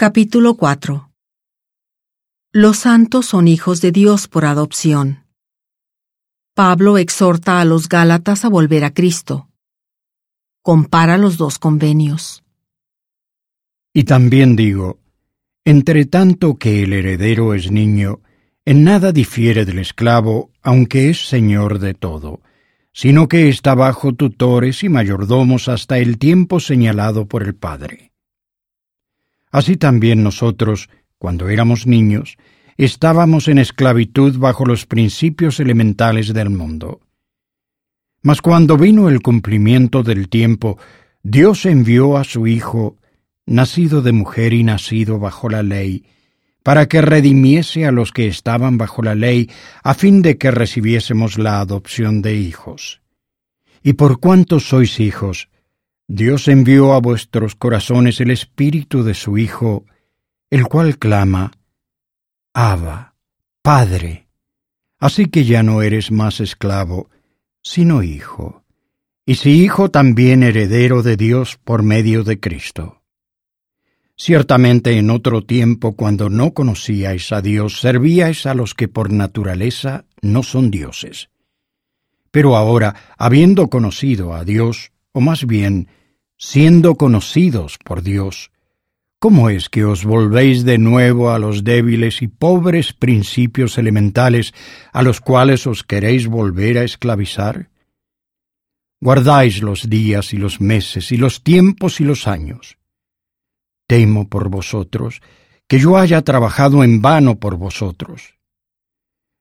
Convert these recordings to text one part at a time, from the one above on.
Capítulo 4 Los santos son hijos de Dios por adopción. Pablo exhorta a los Gálatas a volver a Cristo. Compara los dos convenios. Y también digo, entre tanto que el heredero es niño, en nada difiere del esclavo, aunque es señor de todo, sino que está bajo tutores y mayordomos hasta el tiempo señalado por el Padre. Así también nosotros, cuando éramos niños, estábamos en esclavitud bajo los principios elementales del mundo. Mas cuando vino el cumplimiento del tiempo, Dios envió a su Hijo, nacido de mujer y nacido bajo la ley, para que redimiese a los que estaban bajo la ley, a fin de que recibiésemos la adopción de hijos. Y por cuanto sois hijos, Dios envió a vuestros corazones el Espíritu de su Hijo, el cual clama, Abba, Padre. Así que ya no eres más esclavo, sino hijo, y si hijo también heredero de Dios por medio de Cristo. Ciertamente en otro tiempo, cuando no conocíais a Dios, servíais a los que por naturaleza no son dioses. Pero ahora, habiendo conocido a Dios, o más bien, siendo conocidos por Dios, ¿cómo es que os volvéis de nuevo a los débiles y pobres principios elementales a los cuales os queréis volver a esclavizar? Guardáis los días y los meses y los tiempos y los años. Temo por vosotros que yo haya trabajado en vano por vosotros.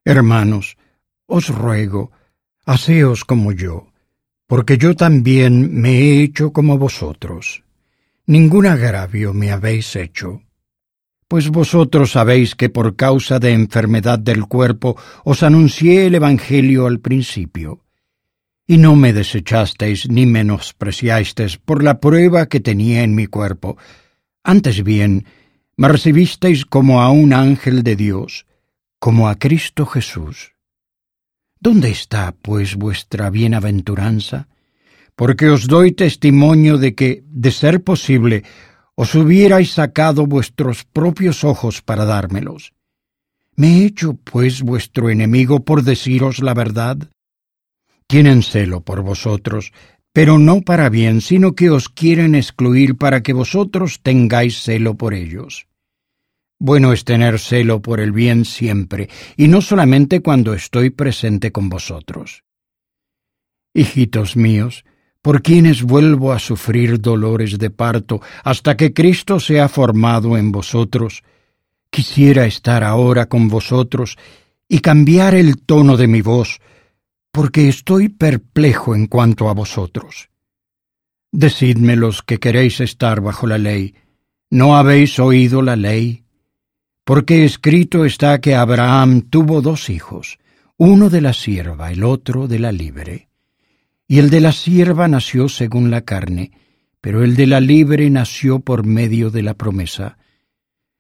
Hermanos, os ruego, haceos como yo, porque yo también me he hecho como vosotros. Ningún agravio me habéis hecho. Pues vosotros sabéis que por causa de enfermedad del cuerpo os anuncié el Evangelio al principio, y no me desechasteis ni menospreciasteis por la prueba que tenía en mi cuerpo, antes bien, me recibisteis como a un ángel de Dios, como a Cristo Jesús. ¿Dónde está, pues, vuestra bienaventuranza? Porque os doy testimonio de que, de ser posible, os hubierais sacado vuestros propios ojos para dármelos. ¿Me he hecho, pues, vuestro enemigo por deciros la verdad? Tienen celo por vosotros, pero no para bien, sino que os quieren excluir para que vosotros tengáis celo por ellos. Bueno es tener celo por el bien siempre, y no solamente cuando estoy presente con vosotros. Hijitos míos, por quienes vuelvo a sufrir dolores de parto hasta que Cristo sea formado en vosotros, quisiera estar ahora con vosotros y cambiar el tono de mi voz, porque estoy perplejo en cuanto a vosotros. Decidme los que queréis estar bajo la ley, ¿no habéis oído la ley? Porque escrito está que Abraham tuvo dos hijos, uno de la sierva, el otro de la libre. Y el de la sierva nació según la carne, pero el de la libre nació por medio de la promesa,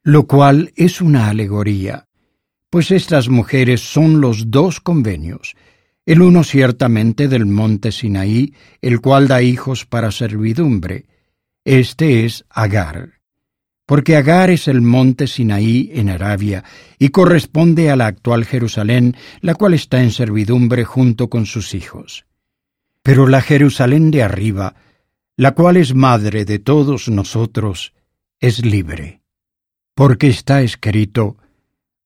lo cual es una alegoría, pues estas mujeres son los dos convenios, el uno ciertamente del monte Sinaí, el cual da hijos para servidumbre, este es Agar porque Agar es el monte Sinaí en Arabia y corresponde a la actual Jerusalén, la cual está en servidumbre junto con sus hijos. Pero la Jerusalén de arriba, la cual es madre de todos nosotros, es libre. Porque está escrito,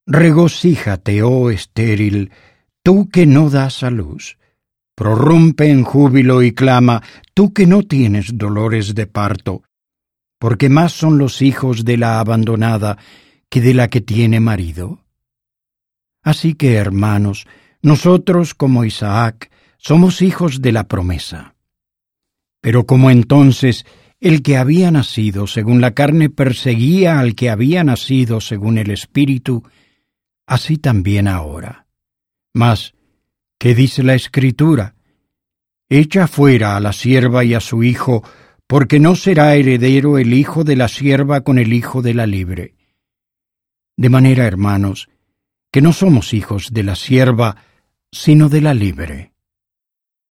Regocíjate, oh estéril, tú que no das a luz. Prorrumpe en júbilo y clama, tú que no tienes dolores de parto porque más son los hijos de la abandonada que de la que tiene marido. Así que, hermanos, nosotros como Isaac somos hijos de la promesa. Pero como entonces el que había nacido según la carne perseguía al que había nacido según el Espíritu, así también ahora. Mas, ¿qué dice la Escritura? Echa fuera a la sierva y a su hijo, porque no será heredero el hijo de la sierva con el hijo de la libre. De manera, hermanos, que no somos hijos de la sierva, sino de la libre.